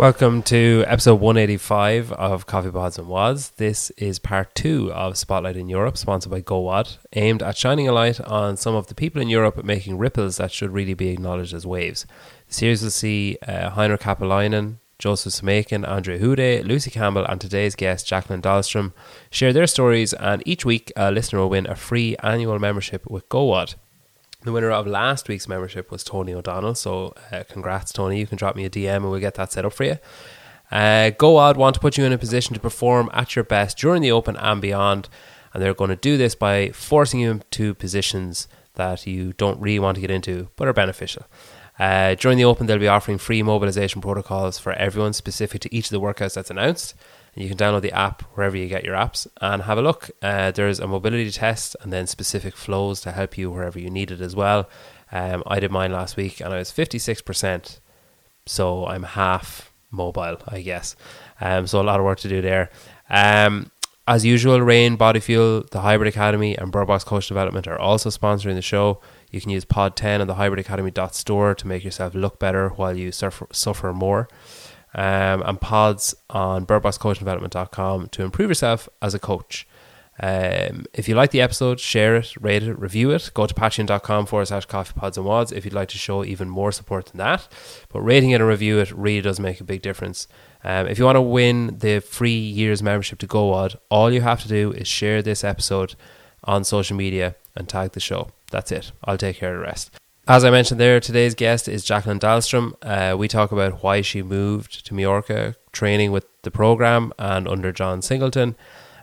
Welcome to episode 185 of Coffee Pods and WODs. This is part two of Spotlight in Europe, sponsored by GOWOD, aimed at shining a light on some of the people in Europe making ripples that should really be acknowledged as waves. The series will see uh, Heinrich Joseph Samakin, André Houdet, Lucy Campbell, and today's guest, Jacqueline Dahlstrom, share their stories, and each week a listener will win a free annual membership with GOWOD. The winner of last week's membership was Tony O'Donnell. So, uh, congrats, Tony. You can drop me a DM and we'll get that set up for you. Uh, GOWOD want to put you in a position to perform at your best during the Open and beyond. And they're going to do this by forcing you into positions that you don't really want to get into but are beneficial. Uh, during the Open, they'll be offering free mobilization protocols for everyone specific to each of the workouts that's announced. You can download the app wherever you get your apps and have a look. Uh, there's a mobility test and then specific flows to help you wherever you need it as well. Um, I did mine last week and I was 56%, so I'm half mobile, I guess. Um, so a lot of work to do there. Um, as usual, Reign, Body Fuel, the Hybrid Academy, and Birdbox Coach Development are also sponsoring the show. You can use Pod 10 on the hybridacademy.store to make yourself look better while you suffer, suffer more um, and pods on birdboxcoachdevelopment.com to improve yourself as a coach. Um, if you like the episode, share it, rate it, review it. Go to patreon.com forward slash coffee pods and wods if you'd like to show even more support than that. But rating it and review it really does make a big difference. Um, if you want to win the free year's membership to GOWOD, all you have to do is share this episode on social media and tag the show. That's it. I'll take care of the rest. As I mentioned there, today's guest is Jacqueline Dahlstrom. Uh, we talk about why she moved to Mallorca, training with the program and under John Singleton,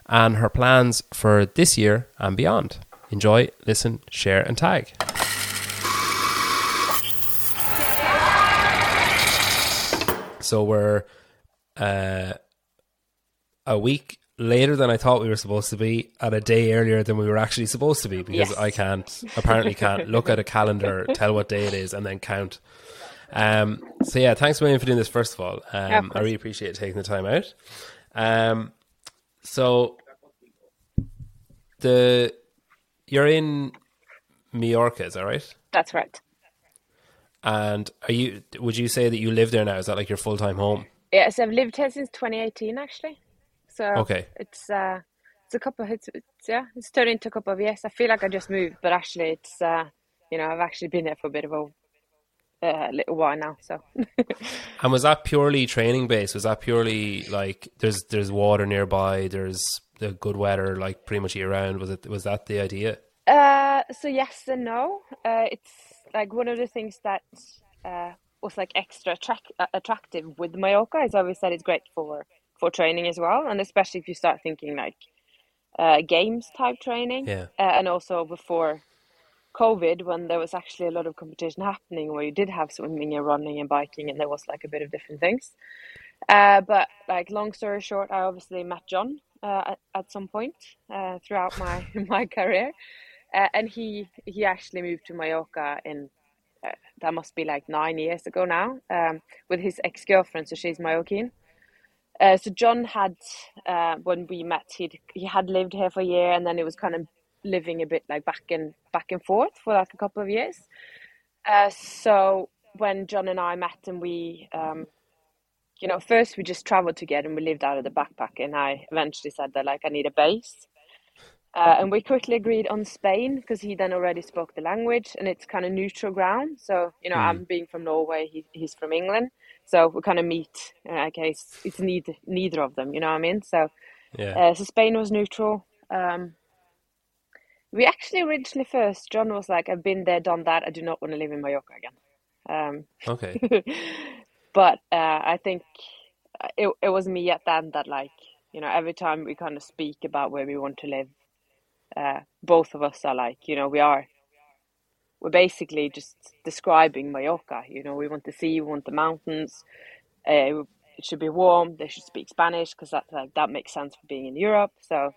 and her plans for this year and beyond. Enjoy, listen, share, and tag. So we're uh, a week later than I thought we were supposed to be, and a day earlier than we were actually supposed to be, because yes. I can't apparently can't look at a calendar, tell what day it is, and then count. Um, so yeah, thanks a million for doing this. First of all, um, I really appreciate taking the time out. Um, so the you're in Majorca, is that right? That's right. And are you? Would you say that you live there now? Is that like your full time home? Yes, I've lived here since 2018, actually. So okay, it's uh, it's a couple. Of, it's, it's yeah, it's turned into a couple of years. I feel like I just moved, but actually, it's uh, you know, I've actually been there for a bit of a uh, little while now. So. and was that purely training based? Was that purely like there's there's water nearby? There's the good weather like pretty much year round. Was it was that the idea? Uh, so yes and no. Uh, it's like one of the things that uh, was like extra attract- attractive with Mallorca is always that it's great for for training as well, and especially if you start thinking like uh, games type training, yeah. Uh, and also before COVID, when there was actually a lot of competition happening, where you did have swimming and running and biking, and there was like a bit of different things. Uh, but like long story short, I obviously met John uh, at, at some point uh, throughout my my career, uh, and he he actually moved to Mallorca in that must be like nine years ago now um, with his ex girlfriend, so she's Mallorquin. Uh, so John had, uh, when we met, he he had lived here for a year, and then it was kind of living a bit like back and back and forth for like a couple of years. Uh, so when John and I met, and we, um, you know, first we just traveled together and we lived out of the backpack, and I eventually said that like I need a base. Uh, and we quickly agreed on Spain because he then already spoke the language and it's kind of neutral ground. So, you know, mm. I'm being from Norway, he, he's from England. So we kind of meet. In okay, it's, it's neither neither of them. You know what I mean? So, yeah. Uh, so Spain was neutral. Um, we actually originally first John was like, "I've been there, done that. I do not want to live in Mallorca again." Um, okay. but uh, I think uh, it it was me at then that like you know every time we kind of speak about where we want to live, uh, both of us are like you know we are we're basically just describing Mallorca. You know, we want the sea, we want the mountains. Uh, it should be warm. They should speak Spanish because that like that makes sense for being in Europe. So,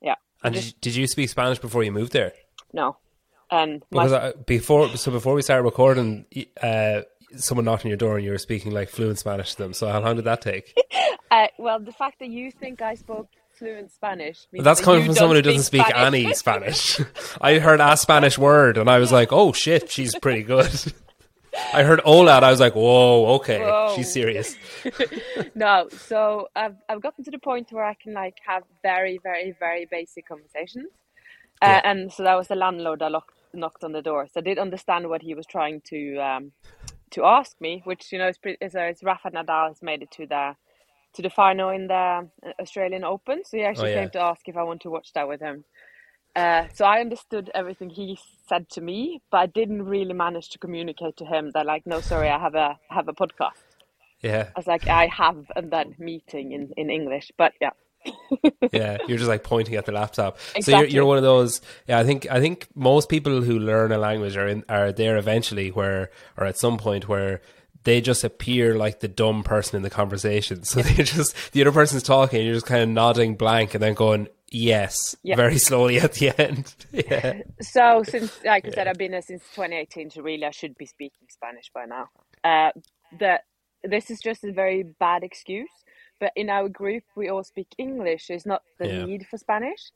yeah. And did, you, did you speak Spanish before you moved there? No. And because I, before, so before we started recording, uh, someone knocked on your door and you were speaking like fluent Spanish to them. So how long did that take? uh, well, the fact that you think I spoke fluent Spanish. That's coming from someone who doesn't speak Spanish. any Spanish. I heard a Spanish word and I was like, oh shit, she's pretty good. I heard Ola and I was like, whoa, okay, Whoa. she's serious. no, so I've I've gotten to the point where I can like have very, very, very basic conversations, uh, Yeah. and so that was the landlord that locked, knocked on the door. So I did understand what he was trying to um, to ask me, which you know is pretty. So it's Rafa Nadal has made it to the to the final in the Australian Open. So he actually Oh, yeah. came to ask if I want to watch that with him. Uh, so I understood everything he said to me, but I didn't really manage to communicate to him that like, no, sorry, I have a I have a podcast. Yeah, I was like, I have and then meeting in, in English, but yeah, yeah. You're just like pointing at the laptop. So you're, you're one of those. Yeah, I think I think most people who learn a language are in, are there eventually, where or at some point where they just appear like the dumb person in the conversation. So they just the other person's talking, and you're just kind of nodding blank and then going yes Yeah. very slowly at the end. yeah, So since, like I said, I've been here since 2018, so really I should be speaking Spanish by now. Uh, the this is just a very bad excuse, but in our group we all speak English. There's not the Yeah. need for Spanish,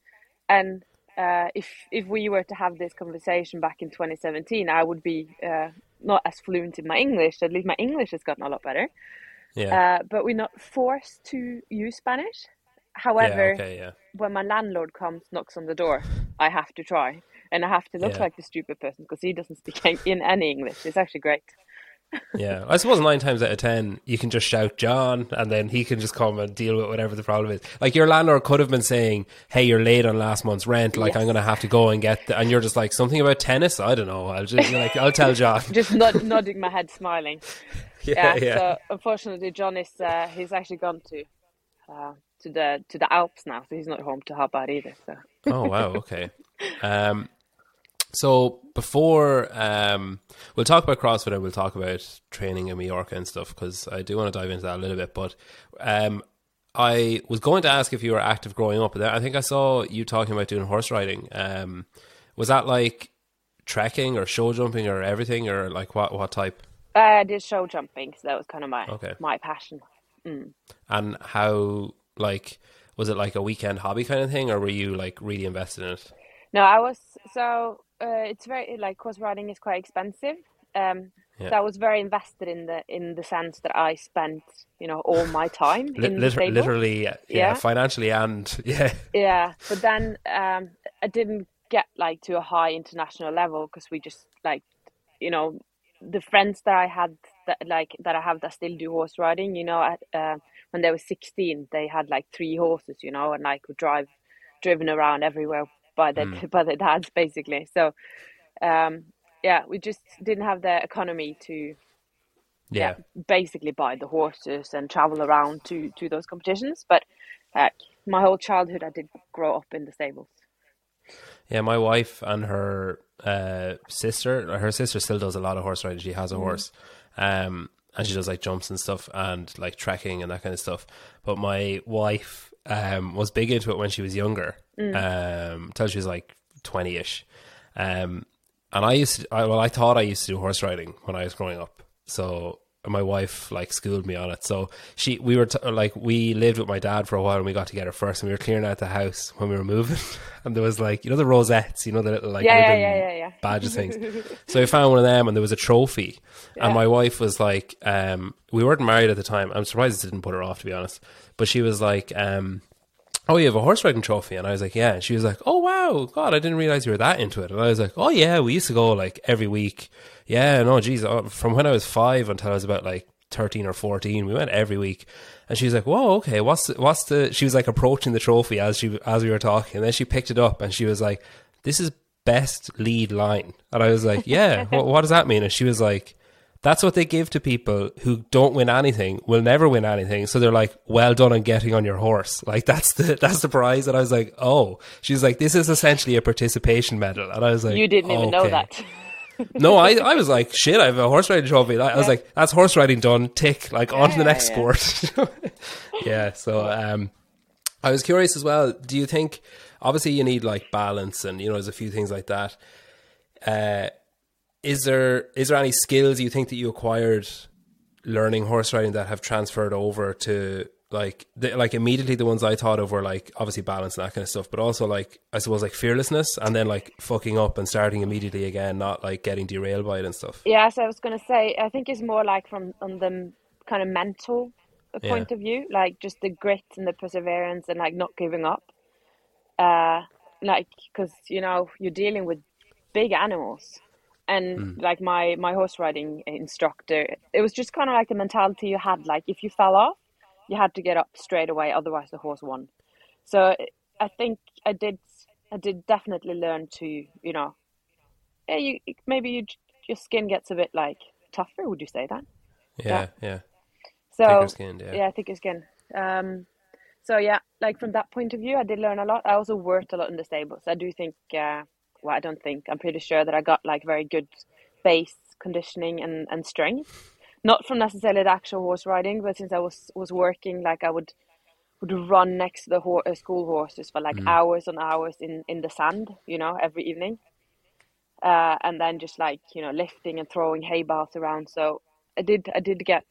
and uh, if if we were to have this conversation back in 2017, I would be uh, not as fluent in my English. At least my English has gotten a lot better. yeah, Uh, but we're not forced to use Spanish. However, yeah. Okay, yeah. when my landlord comes, knocks on the door, I have to try, and I have to look Yeah. like the stupid person because he doesn't speak in any English. It's actually great. Yeah, I suppose nine times out of ten, you can just shout John, and then he can just come and deal with whatever the problem is. Like your landlord could have been saying, "Hey, you're late on last month's rent. Like Yes. I'm going to have to go and get," the, and you're just like something about tennis. I don't know. I'll just like I'll tell John. Just nod- nodding my head, smiling. yeah, Yeah. yeah, So unfortunately, John is uh, he's actually gone to uh, to the to the Alps now, so he's not home to help out either. So oh wow, okay. Um, so before um, we'll talk about CrossFit and we'll talk about training in Mallorca and stuff because I do want to dive into that a little bit. But um, I was going to ask if you were active growing up, I think I saw you talking about doing horse riding. Um, was that like trekking or show jumping or everything, or like what what type? I did show jumping, so that was kind of my Okay. my passion. And how like was it like a weekend hobby kind of thing, or were you like really invested in it? No, I was so uh, it's very like horse riding is quite expensive. Um, Yeah. so I was very invested in the in the sense that I spent you know all my time in liter- literally, yeah, Yeah. financially and yeah, Yeah, but then um, I didn't get like to a high international level because we just like you know the friends that I had that like that I have that still do horse riding. You know, at, uh, when they were sixteen, they had like three horses. You know, and like would drive driven around everywhere by their by their dads basically. So um, yeah, we just didn't have the economy to yeah. basically buy the horses and travel around to to those competitions. But like my whole childhood, I did grow up in the stables. Yeah, my wife and her uh, sister, her sister still does a lot of horse riding. She has a horse, um, and she does like jumps and stuff, and like trekking and that kind of stuff. But my wife um, was big into it when she was younger, um, till she was like twenty ish. Um, and I used to, I, well, I thought I used to do horse riding when I was growing up. So my wife like schooled me on it. So she, we were t- like, we lived with my dad for a while and we got together first and we were clearing out the house when we were moving. and there was like, you know, the rosettes, you know, the little like Yeah, yeah, yeah, yeah, yeah. badges things. so we found one of them and there was a trophy. And my wife was like, um, we weren't married at the time. I'm surprised it didn't put her off, to be honest. But she was like, um, oh, you have a horse riding trophy? And I was like, yeah. And she was like, oh, wow. God, I didn't realize you were that into it. And I was like, oh, yeah, we used to go like every week. Yeah, no, geez. uh, From when I was five until I was about like 13 or 14, we went every week. And she was like, whoa, okay, what's the, what's the, she was like approaching the trophy as she, as we were talking. And then she picked it up and she was like, this is best lead line. And I was like, yeah, what, what does that mean? And she was like, that's what they give to people who don't win anything, will never win anything. So they're like, well done on getting on your horse. Like that's the that's the prize. And I was like, oh. She's like, this is essentially a participation medal. And I was like, You didn't even know that. No, I, I was like, shit, I have a horse riding trophy. I, I was like, that's horse riding done. Tick, like on to the next yeah. sport. yeah. So, um, I was curious as well. Do you think, obviously, you need like balance and you know, there's a few things like that. Uh, is there is there any skills you think that you acquired learning horse riding that have transferred over to like the, like immediately the ones I thought of were like obviously balance and that kind of stuff, but also like I suppose like fearlessness and then like fucking up and starting immediately again, not like getting derailed by it and stuff. Yeah, so I was gonna say, I think it's more like from on the kind of mental point Yeah. of view, like just the grit and the perseverance and like not giving up. Uh, like because you know you're dealing with big animals, and like my my horse riding instructor, it was just kind of like the mentality you had. Like if you fell off, you had to get up straight away, otherwise the horse won. So I think I did I did definitely learn to you know, yeah, you maybe you your skin gets a bit like tougher. Would you say that? Yeah, yeah. So Thicker skinned, yeah. yeah, thicker skin. Um, so yeah, like from that point of view, I did learn a lot. I also worked a lot in the stables. I do think, uh, well, I don't think, I'm pretty sure that I got like very good base conditioning and, and strength. Not from necessarily the actual horse riding, but since I was was working, like I would would run next to the ho- uh, school horses for like hours and hours in in the sand, you know, every evening. Uh, and then just like you know lifting and throwing hay bales around. So I did I did get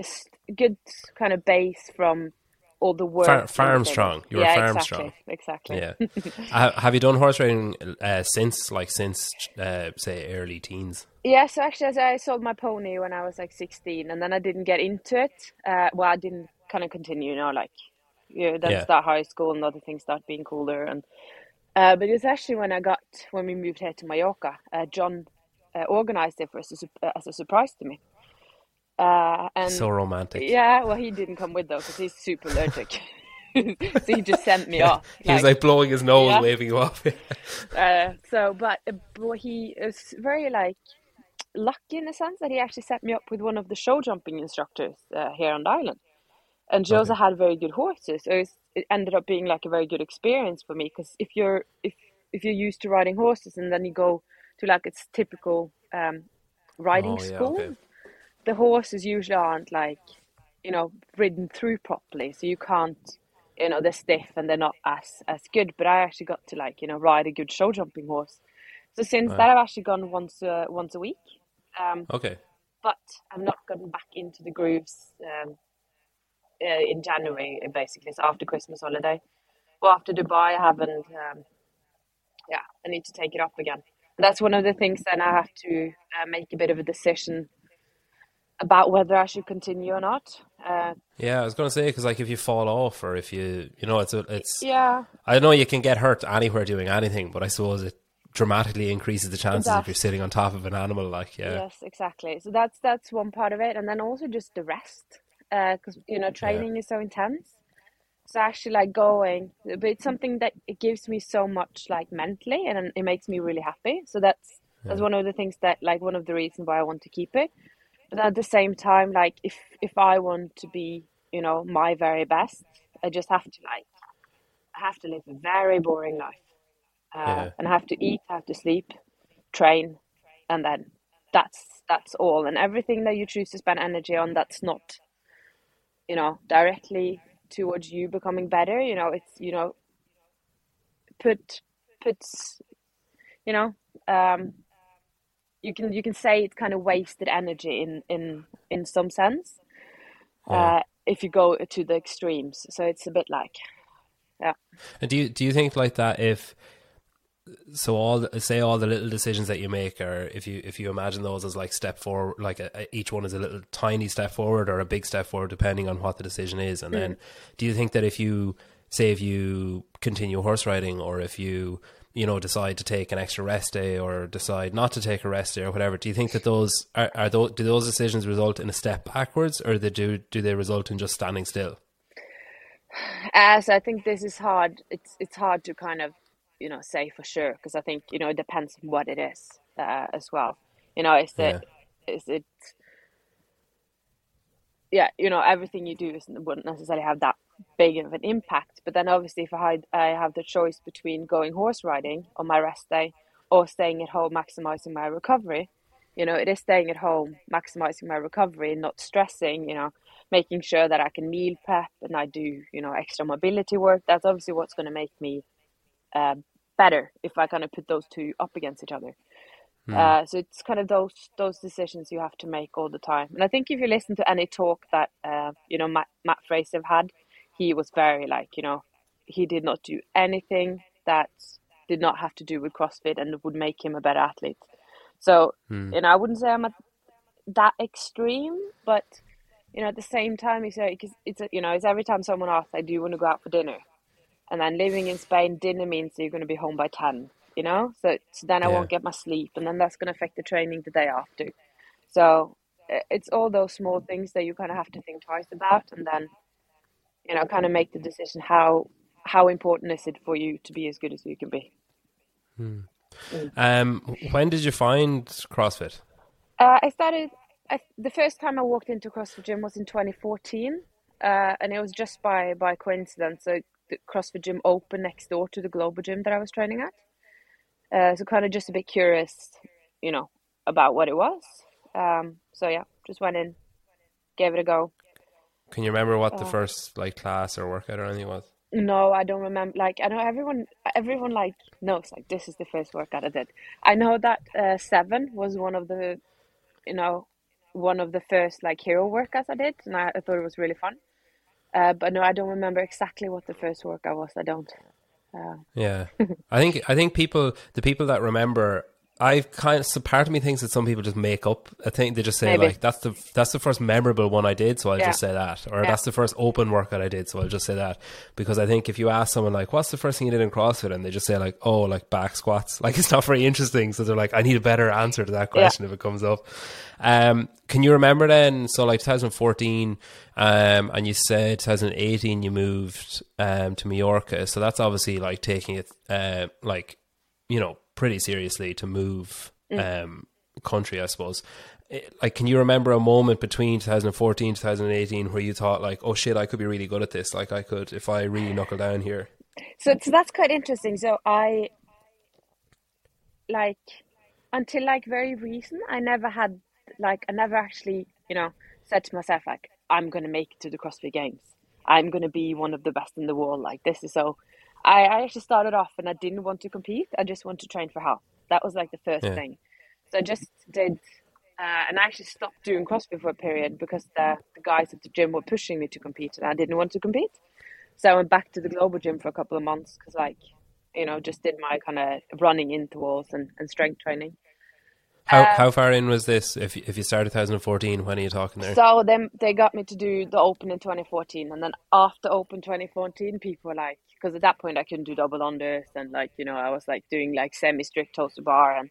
a good kind of base from all the work. Far- farm strong. You were yeah, farm exactly, strong. Exactly. Yeah. Ha- Have you done horse riding uh, since, like, since, uh, say, early teens? Yeah, so actually, I sold my pony when I was like 16, and then I didn't get into it. Uh, well, I didn't kind of continue, you know, like, you That's Yeah. start high school and other things start being cooler. And uh, but it was actually when I got when we moved here to Mallorca, uh, John uh, organized it for us as a, as a surprise to me. Uh, and So romantic. yeah, well, he didn't come with though because he's super allergic. so he just sent me off. He was like blowing his nose, Yeah. waving you off. Uh, so, but, uh, but he is very like lucky in a sense that he actually set me up with one of the show jumping instructors uh, here on the island, and she also had very good horses. So it ended up being like a very good experience for me because if you're if if you're used to riding horses and then you go to like its typical um, riding Oh, yeah, school, okay. The horses usually aren't like you know ridden through properly, so you can't you know they're stiff and they're not as as good. But I actually got to like you know ride a good show jumping horse. So since that, I've actually gone once uh, once a week. Um, Okay. but I've not gotten back into the grooves um, uh, in January, basically. So after Christmas holiday, well, after Dubai, I haven't. Um, yeah, I need to take it up again. That's one of the things. Then I have to uh, make a bit of a decision about whether I should continue or not. Uh, Yeah, I was going to say because like if you fall off or if you you know it's a, it's yeah, I know you can get hurt anywhere doing anything, but I suppose it dramatically increases the chances if you're sitting on top of an animal. Like yeah, Yes, exactly. So that's that's one part of it, and then also just the rest, because you know training is so intense. So actually, like going, but it's something that it gives me so much like mentally, and it makes me really happy. So that's that's one of the things that like one of the reasons why I want to keep it. But at the same time, like if if I want to be, you know, my very best, I just have to like, I have to live a very boring life, uh, Yeah. and I have to eat, I have to sleep, train, and then that's that's all. And everything that you choose to spend energy on that's not you know directly towards you becoming better. You know it's you know put puts you know um you can you can say it's kind of wasted energy in in in some sense Yeah. uh if you go to the extremes. So it's a bit like yeah. And do you do you think like that if so all say all the little decisions that you make are if you if you imagine those as like step forward like a, a- each one is a little tiny step forward or a big step forward depending on what the decision is. And then do you think that if you say if you continue horse riding or if you you know decide to take an extra rest day or decide not to take a rest day or whatever do you think that those are, are those do those decisions result in a step backwards or they do do they result in just standing still as I think this is hard. It's it's hard to kind of you know say for sure because I think you know it depends on what it is uh, as well. You know, is it is it yeah you know everything you do isn't wouldn't necessarily have that big of an impact. But then obviously if I had, I have the choice between going horse riding on my rest day or staying at home maximizing my recovery. You know, it is staying at home, maximizing my recovery, and not stressing, you know, making sure that I can meal prep and I do, you know, extra mobility work. That's obviously what's going to make me uh, better if I kind of put those two up against each other. Mm. Uh, so it's kind of those those decisions you have to make all the time. And I think if you listen to any talk that uh, you know Matt, Matt Fraser had, he was very like you know he did not do anything that did not have to do with CrossFit and would make him a better athlete. So mm. you know I wouldn't say I'm at that extreme, but you know at the same time you say because it's you know it's every time someone asks, I do want to go out for dinner, and then living in Spain, dinner means you're going to be home by ten you know. So, so then I yeah. won't get my sleep, and then that's going to affect the training the day after. So it's all those small things that you kind of have to think twice about, and then you know, kind of make the decision how how important is it for you to be as good as you can be. Hmm. Mm. Um, when did you find CrossFit? Uh, I started. I, the first time I walked into CrossFit gym was in 2014, uh, and it was just by by coincidence. So the CrossFit gym opened next door to the Global gym that I was training at. Uh, so kind of just a bit curious, you know, about what it was. Um, so yeah, just went in, gave it a go. Can you remember what the uh, first like class or workout or anything was? No, I don't remember. Like I know everyone, everyone like knows like this is the first workout I did. I know that uh, seven was one of the, you know, one of the first like hero workouts I did, and I, I thought it was really fun. Uh, but no, I don't remember exactly what the first workout was. I don't. Yeah, I think I think people the people that remember I kind of so part of me thinks that some people just make up. I think they just say Maybe. like that's the that's the first memorable one I did, so I'll yeah. just say that, or yeah. that's the first open workout I did, so I'll just say that. Because I think if you ask someone like, "What's the first thing you did in CrossFit?" and they just say like, "Oh, like back squats," like it's not very interesting. So they're like, "I need a better answer to that question yeah. if it comes up." Um, can you remember then? So like 2014, um, and you said 2018 you moved um, to Mallorca. So that's obviously like taking it, uh, like you know, pretty seriously to move mm. um, country, I suppose. Eh, like, can you remember a moment between 2014 2018 where you thought like, oh shit, I could be really good at this. Like, I could if I really knuckle down here. So, so that's quite interesting. So I like until like very recent, I never had like I never actually, you know, said to myself like I'm going to make it to the CrossFit Games. I'm going to be one of the best in the world. Like this is so. I, I actually started off and I didn't want to compete. I just wanted to train for health. That was like the first yeah. thing. So I just did, uh, and I actually stopped doing CrossFit for a period because the, the guys at the gym were pushing me to compete and I didn't want to compete. So I went back to the global gym for a couple of months because, like, you know, just did my kind of running intervals and, and strength training. How um, how far in was this? If if you started 2014, when are you talking there? So then they got me to do the Open in 2014, and then after Open 2014, people were like, because at that point I couldn't do double unders, and like you know I was like doing like semi strict toes to bar, and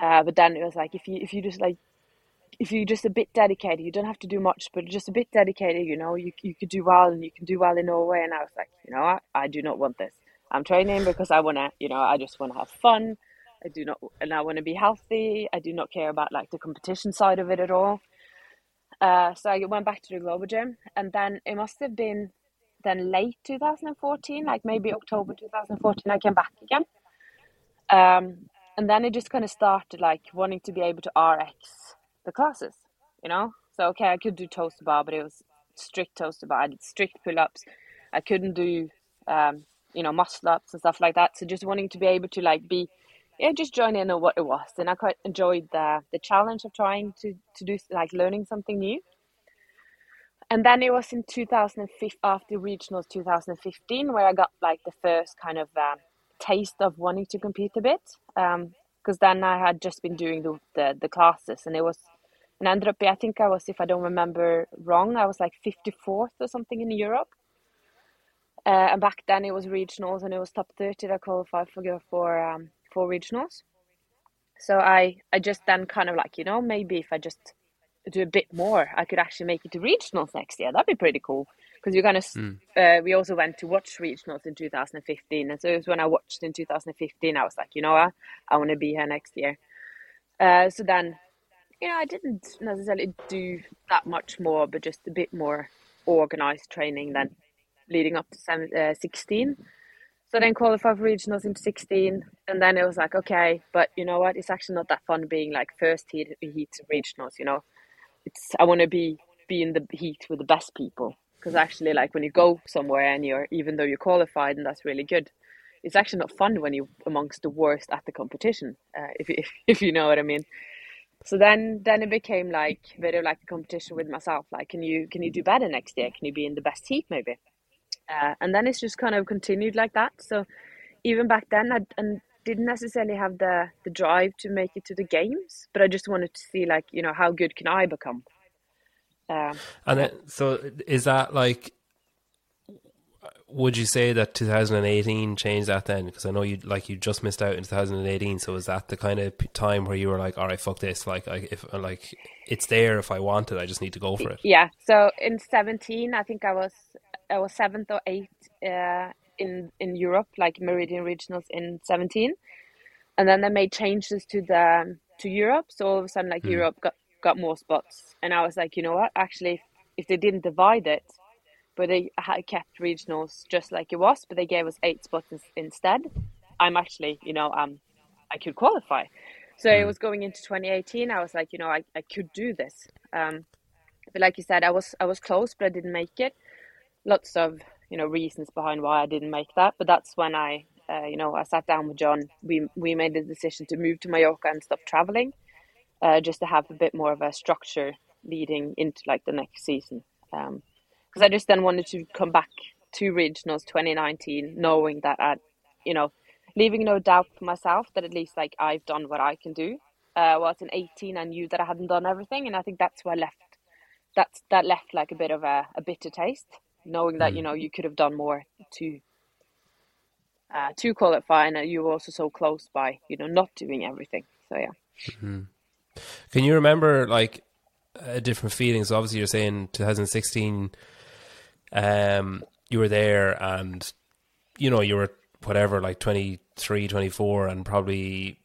uh, but then it was like if you if you just like if you're just a bit dedicated, you don't have to do much, but just a bit dedicated, you know, you you could do well, and you can do well in Norway. And I was like, you know, what? I do not want this. I'm training because I wanna, you know, I just want to have fun. I do not, and I want to be healthy. I do not care about like the competition side of it at all. Uh, so I went back to the global gym, and then it must have been then late 2014, like maybe October 2014, I came back again. Um, and then it just kind of started like wanting to be able to RX the classes, you know. So okay, I could do toes to bar, but it was strict toes to bar. I did strict pull ups. I couldn't do, um, you know, muscle ups and stuff like that. So just wanting to be able to like be yeah, just join in on what it was. And I quite enjoyed the the challenge of trying to to do like learning something new. And then it was in 2015 after regionals 2015 where I got like the first kind of um, taste of wanting to compete a bit. Um, because then I had just been doing the, the the classes and it was and I ended up I think I was if I don't remember wrong I was like 54th or something in Europe. Uh, and back then it was regionals and it was top 30 that qualified for for um, for regionals. So I I just then kind of like you know maybe if I just do a bit more, I could actually make it to regionals next year. That'd be pretty cool because you're gonna. Mm. Uh, we also went to watch regionals in 2015, and so it was when I watched in 2015. I was like, you know what, I want to be here next year. Uh, so then, you know, I didn't necessarily do that much more, but just a bit more organized training than leading up to seven, uh, 16. So then qualified for regionals in 16, and then it was like, okay, but you know what? It's actually not that fun being like first heat heats regionals. You know, it's I want to be be in the heat with the best people because actually, like when you go somewhere and you're even though you're qualified and that's really good, it's actually not fun when you're amongst the worst at the competition, uh, if, if if you know what I mean. So then then it became like very like a competition with myself. Like, can you can you do better next year? Can you be in the best heat maybe? Uh, and then it's just kind of continued like that. So even back then, I and didn't necessarily have the the drive to make it to the games, but I just wanted to see like you know how good can I become. Um, and then, so is that like would you say that 2018 changed that then? Because I know you like you just missed out in 2018. So was that the kind of time where you were like, all right, fuck this, like I, if like it's there if I want it, I just need to go for it. Yeah. So in 17, I think I was I was seventh or eighth uh, in in Europe, like Meridian Regionals in 17, and then they made changes to the to Europe. So all of a sudden, like mm. Europe got got more spots, and I was like, you know what? Actually, if they didn't divide it but they had kept regionals just like it was, but they gave us eight spots instead. I'm actually, you know, um, I could qualify. So mm. it was going into 2018. I was like, you know, I, I could do this. Um, but like you said, I was I was close, but I didn't make it. Lots of you know reasons behind why I didn't make that, but that's when I, uh, you know, I sat down with John. We we made the decision to move to Mallorca and stop traveling, uh, just to have a bit more of a structure leading into like the next season. Um, because I just then wanted to come back to regionals 2019, knowing that I, you know, leaving no doubt for myself that at least like I've done what I can do. Uh, whilst in 18, I knew that I hadn't done everything, and I think that's why I left. That's that left like a bit of a, a bitter taste, knowing that you mm. know you could have done more to uh, to qualify, and you were also so close by you know not doing everything. So yeah. Mm-hmm. Can you remember like a different feelings? Obviously, you're saying 2016 um, you were there and, you know, you were whatever, like 23, 24, and probably,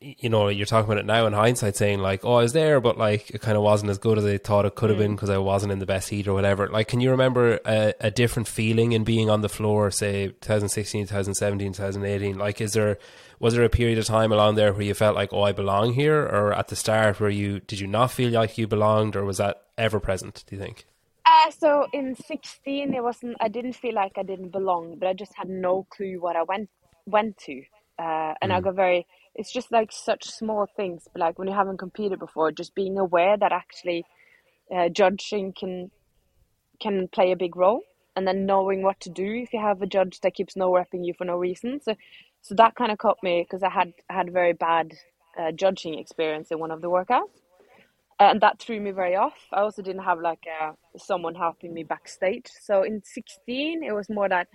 you know, you're talking about it now in hindsight saying, like, oh, I was there, but like it kind of wasn't as good as I thought it could have been because mm. I wasn't in the best heat or whatever. Like, can you remember a, a different feeling in being on the floor, say 2016, 2017, 2018? Like, is there, was there a period of time along there where you felt like, oh, I belong here? Or at the start where you, did you not feel like you belonged or was that ever present, do you think? Uh, so in 16, it wasn't. I didn't feel like I didn't belong, but I just had no clue what I went went to, uh, and mm. I got very. It's just like such small things, but like when you haven't competed before, just being aware that actually uh, judging can can play a big role, and then knowing what to do if you have a judge that keeps no repping you for no reason. So, so that kind of caught me because I had had very bad uh, judging experience in one of the workouts and that threw me very off. I also didn't have like uh, someone helping me backstage. So in 16, it was more that,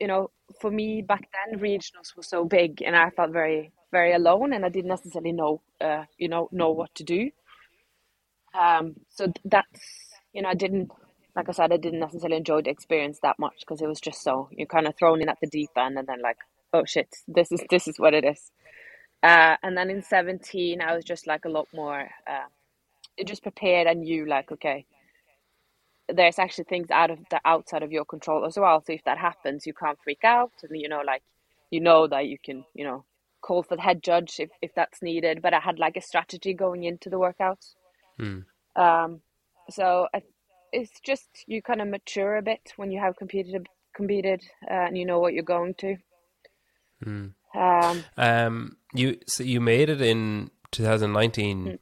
you know, for me back then, regionals were so big, and I felt very, very alone, and I didn't necessarily know, uh, you know, know what to do. Um, so that's, you know, I didn't, like I said, I didn't necessarily enjoy the experience that much because it was just so you're kind of thrown in at the deep end, and then like, oh shit, this is this is what it is. Uh, and then in 17, I was just like a lot more. Uh, just prepared and you like okay there's actually things out of the outside of your control as well so if that happens you can't freak out and you know like you know that you can you know call for the head judge if, if that's needed but i had like a strategy going into the workouts hmm. um so I, it's just you kind of mature a bit when you have competed competed uh, and you know what you're going to hmm. um um you so you made it in 2019 hmm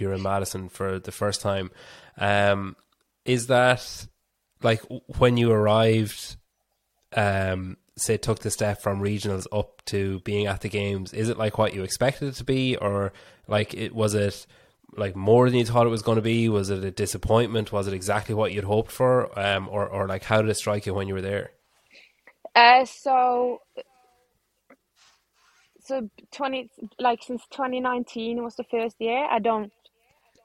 you're in Madison for the first time. Um, is that like when you arrived, um, say took the step from regionals up to being at the games? Is it like what you expected it to be, or like it was it? like more than you thought it was going to be? Was it a disappointment? Was it exactly what you'd hoped for? Um, or, or like how did it strike you when you were there? Uh, so, so twenty like since twenty nineteen was the first year. I don't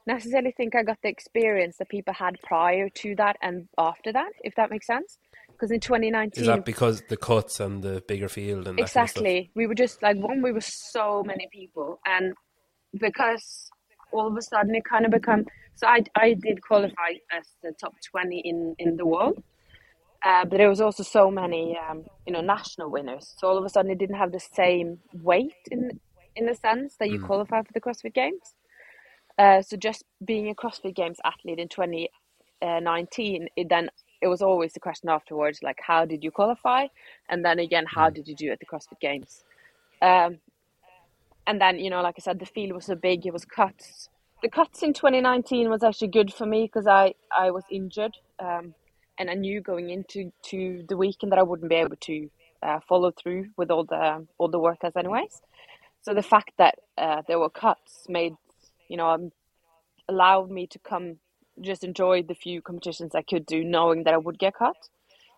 necessarily think I got the experience that people had prior to that and after that, if that makes sense. Because in 2019, is that because the cuts and the bigger field and exactly, kind of we were just like one. We were so many people, and because all of a sudden it kind of become. So I I did qualify as the top 20 in in the world. Uh, but there was also so many, um, you know, national winners. So all of a sudden, it didn't have the same weight in in a sense that you mm. qualify for the CrossFit Games. Uh, so just being a CrossFit Games athlete in 2019, it then it was always the question afterwards, like how did you qualify, and then again how Mm. did you do at the CrossFit Games, um, and then you know, like I said, the field was so big, it was cuts. The cuts in 2019 was actually good for me because I I was injured, um, and I knew going into to the weekend that I wouldn't be able to uh, follow through with all the all the workouts anyways. So the fact that uh, there were cuts made you know um, allowed me to come just enjoy the few competitions I could do, knowing that I would get cut,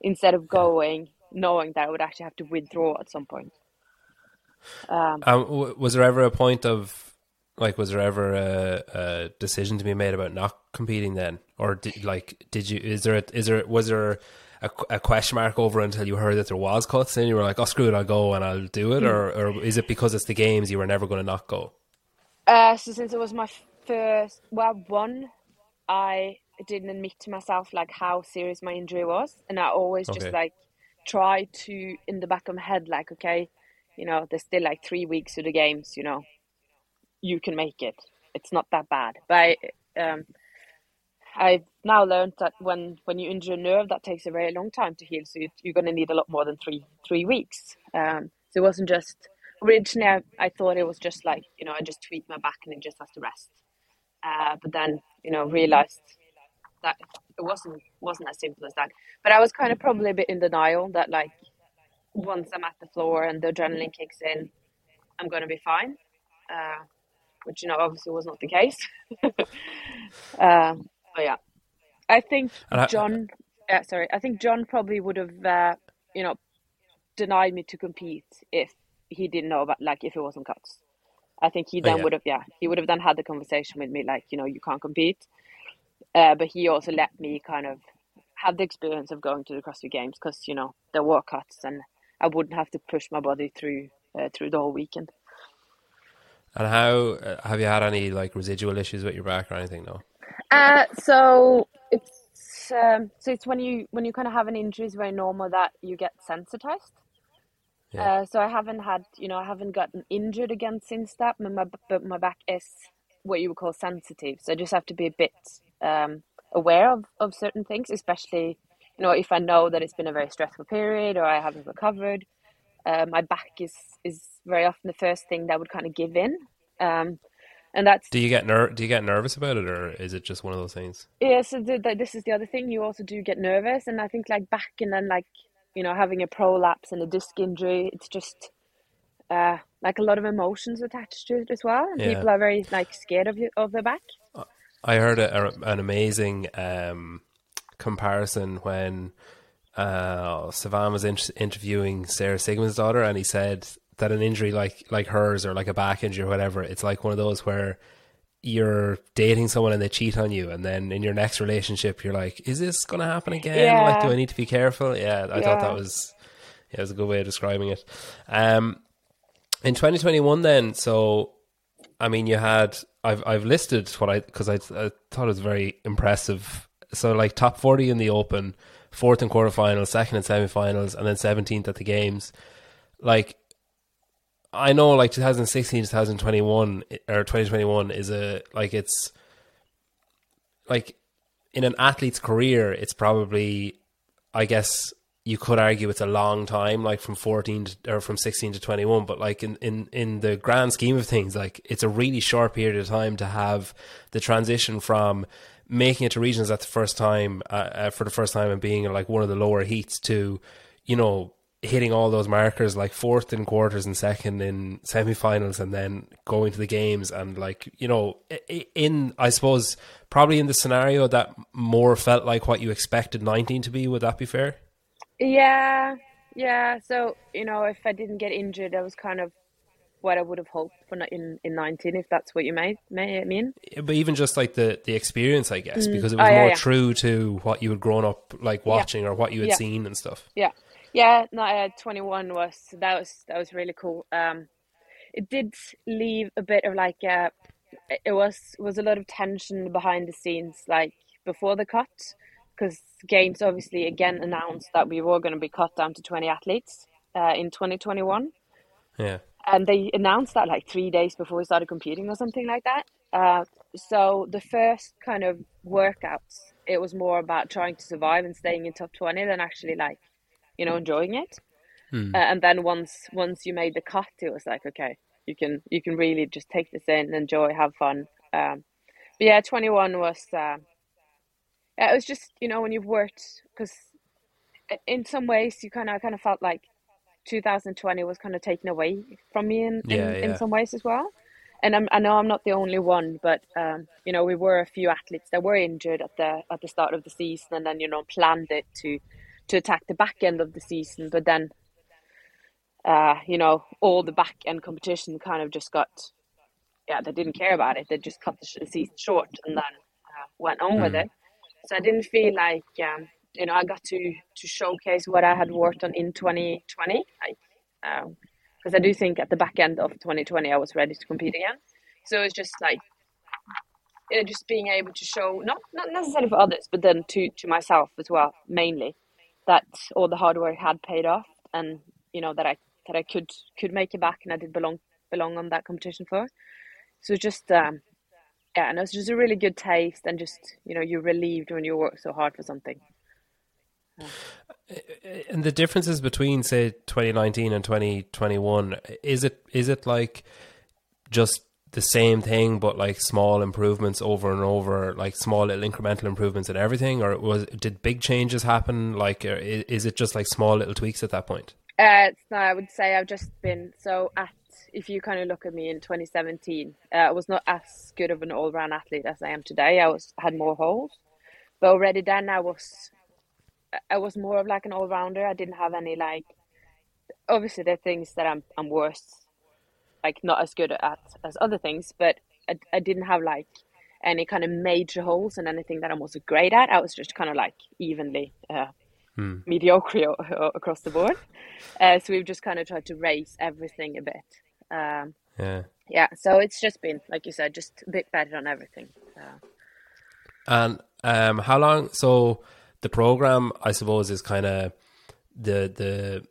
instead of going knowing that I would actually have to withdraw at some point. Um, Um, w- was there ever a point of like, was there ever a, a decision to be made about not competing then, or did, like, did you? Is there? A, is there? Was there? A, a question mark over until you heard that there was cuts, and you were like, "Oh, screw it, I'll go and I'll do it," or, or is it because it's the games you were never going to not go? Uh, so since it was my first, well, one, I didn't admit to myself like how serious my injury was, and I always Okay. just like try to in the back of my head like, okay, you know, there's still like three weeks to the games, you know, you can make it. It's not that bad. But I, um, I've now learned that when when you injure a nerve, that takes a very long time to heal. So you, you're going to need a lot more than three three weeks. Um, so it wasn't just originally I, I thought it was just like you know I just tweak my back and it just has to rest. Uh, but then you know realized that it wasn't wasn't as simple as that. But I was kind of probably a bit in denial that like once I'm at the floor and the adrenaline kicks in, I'm going to be fine. Uh, which you know obviously was not the case. um, but yeah, I think John. Uh, sorry, I think John probably would have uh, you know denied me to compete if he didn't know about like if it wasn't cuts. I think he Oh, then yeah. would have yeah he would have then had the conversation with me like you know you can't compete. Uh, but he also let me kind of have the experience of going to the CrossFit Games because you know there were cuts and I wouldn't have to push my body through uh, through the whole weekend. And how uh, have you had any like residual issues with your back or anything? No. Uh, so it's um, so it's when you when you kind of have an injury, it's very normal that you get sensitized. Yeah. Uh, so I haven't had, you know, I haven't gotten injured again since that, but my but my back is what you would call sensitive. So I just have to be a bit um, aware of, of certain things, especially, you know, if I know that it's been a very stressful period or I haven't recovered. Uh, my back is is very often the first thing that would kind of give in, um, and that's Do you get ner- Do you get nervous about it, or is it just one of those things? Yeah, so the, the, this is the other thing. You also do get nervous, and I think like back and then like you know having a prolapse and a disc injury, it's just uh like a lot of emotions attached to it as well, and Yeah. people are very like scared of you of their back. I heard a, a, an amazing um, comparison when uh, Sevan was in- interviewing Sara Sigmundsdottir, and he said that an injury like like hers or like a back injury or whatever, it's like one of those where you're dating someone and they cheat on you, and then in your next relationship, you're like, "Is this going to happen again? Like, do I need to be careful?" Yeah, I thought that was yeah, it was a good way of describing it. Um, in 2021, then, so I mean, you had I've I've listed what I because I, I thought it was very impressive. So like top 40 in the Open, fourth in quarterfinals, second and semifinals, and then 17th at the games. Like I know, like 2016, 2021 or 2021 is a like it's like in an athlete's career, it's probably I guess you could argue it's a long time, like from 14 to, or from 16 to 21, but like in, in, in the grand scheme of things, like it's a really short period of time to have the transition from making it to regions at the first time, uh, uh, for the first time and being like one of the lower heats to, you know, hitting all those markers like fourth in quarters and second in semifinals and then going to the games and like you know in i suppose probably in the scenario that more felt like what you expected 19 to be would that be fair Yeah, yeah. So you know, if I didn't get injured, that was kind of what I would have hoped for in in nineteen, if that's what you may may mean. but even just like the the experience i guess mm. because it oh, was Oh, yeah, more yeah. true to what you had grown up like watching or what you had Yeah. seen and stuff Yeah, yeah. No, uh, twenty one was that was that was really cool. Um, it did leave a bit of like uh, it was was a lot of tension behind the scenes, like before the cut, because games obviously again announced that we were going to be cut down to twenty athletes uh, in twenty twenty one. yeah and they announced that like three days before we started competing or something like that. Uh, so the first kind of workouts, it was more about trying to survive and staying in top twenty than actually like, you know, enjoying it. Hmm. Uh, and then once once you made the cut, it was like okay, you can you can really just take this in, enjoy, have fun. Um, but yeah, twenty one was. Uh, yeah, it was just you know when you've worked because in some ways you kind of kind of felt like 2020 was kind of taken away from me in, Yeah, in, yeah. in some ways as well. And I'm, I know I'm not the only one, but um, you know we were a few athletes that were injured at the at the start of the season, and then you know planned it to to attack the back end of the season, but then uh, you know all the back end competition kind of just got yeah they didn't care about it. They just cut the season short and then uh, went on with Mm. it. So I didn't feel like um, you know I got to to showcase what I had worked on in 2020. Like, because I do think at the back end of 2020 I was ready to compete again. So it's just like you know, just being able to show not not necessarily for others, but then to to myself as well, mainly that all the hard work had paid off, and you know that I that I could could make it back, and I did belong belong on that competition floor. So just um, yeah, and it was just a really good taste, and just you know you're relieved when you work so hard for something. And the differences between say 2019 and 2021 is it is it like just the same thing but like small improvements over and over like small little incremental improvements in everything or was did big changes happen like is it just like small little tweaks at that point Uh, no, I would say I've just been so at. If you kind of look at me in 2017, uh, I was not as good of an all-round athlete as I am today. I was had more holes, but already then I was, I was more of like an all-rounder. I didn't have any like. Obviously, there are things that I'm I'm worse, like not as good at as other things, but I, I didn't have like any kind of major holes and anything that I was great at. I was just kind of like evenly. Uh, Hmm. mediocre across the board. Uh, so we've just kind of tried to raise everything a bit. Um, yeah yeah, so it's just been, like you said, just a bit better on everything. Uh, and um how long so the program i suppose is kind of the the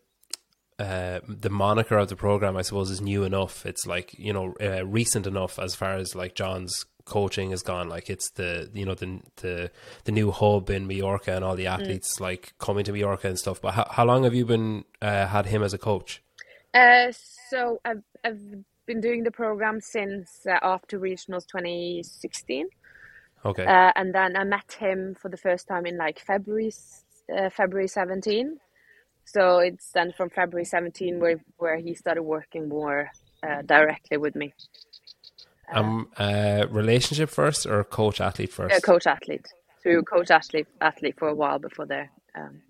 uh, the moniker of the program, I suppose, is new enough. It's like you know uh, recent enough as far as like John's coaching has gone. Like it's the you know the the the new hub in Mallorca and all the athletes like coming to Mallorca and stuff. But how, how long have you been uh, had him as a coach? uh, so I've, I've been doing the program since uh, after regionals 2016. Okay, Uh, and then I met him for the first time in like February, uh, February 17. So it's then from February 17 where, where he started working more uh, directly with me. um, uh, relationship first or coach athlete first? Uh, coach athlete. So we were coach athlete athlete for a while before there um,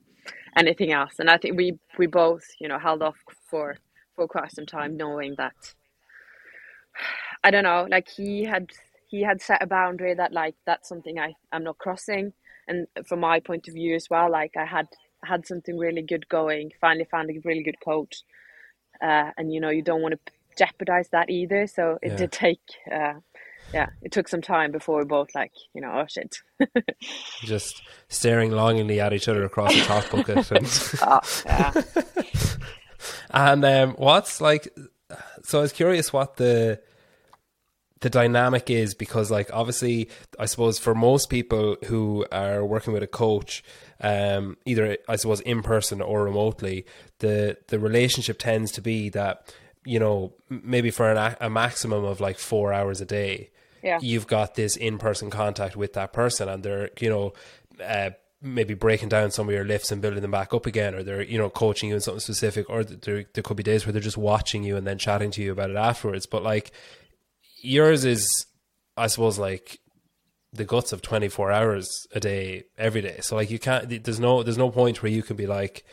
anything else. And I think we we both you know held off for for quite some time, knowing that I don't know, like he had he had set a boundary that like that's something I I'm not crossing. And from my point of view as well, like I had had something really good going. Finally found a really good coach, uh, and you know you don't want to jeopardize that either. So it Yeah. did take. Uh, yeah, it took some time before we both like, you know, oh shit. Just staring longingly at each other across the top bucket. And, oh, yeah. and um, what's like? So I was curious what the the dynamic is because, like, obviously, I suppose for most people who are working with a coach, um, either I suppose in person or remotely, the the relationship tends to be that you know maybe for an, a a maximum of like four hours a day, Yeah. you've got this in person contact with that person, and they're you know. Uh, maybe breaking down some of your lifts and building them back up again or they're you know coaching you in something specific or there, there could be days where they're just watching you and then chatting to you about it afterwards but like yours is i suppose like the guts of 24 hours a day every day. So like you can't there's no there's no point where you can be like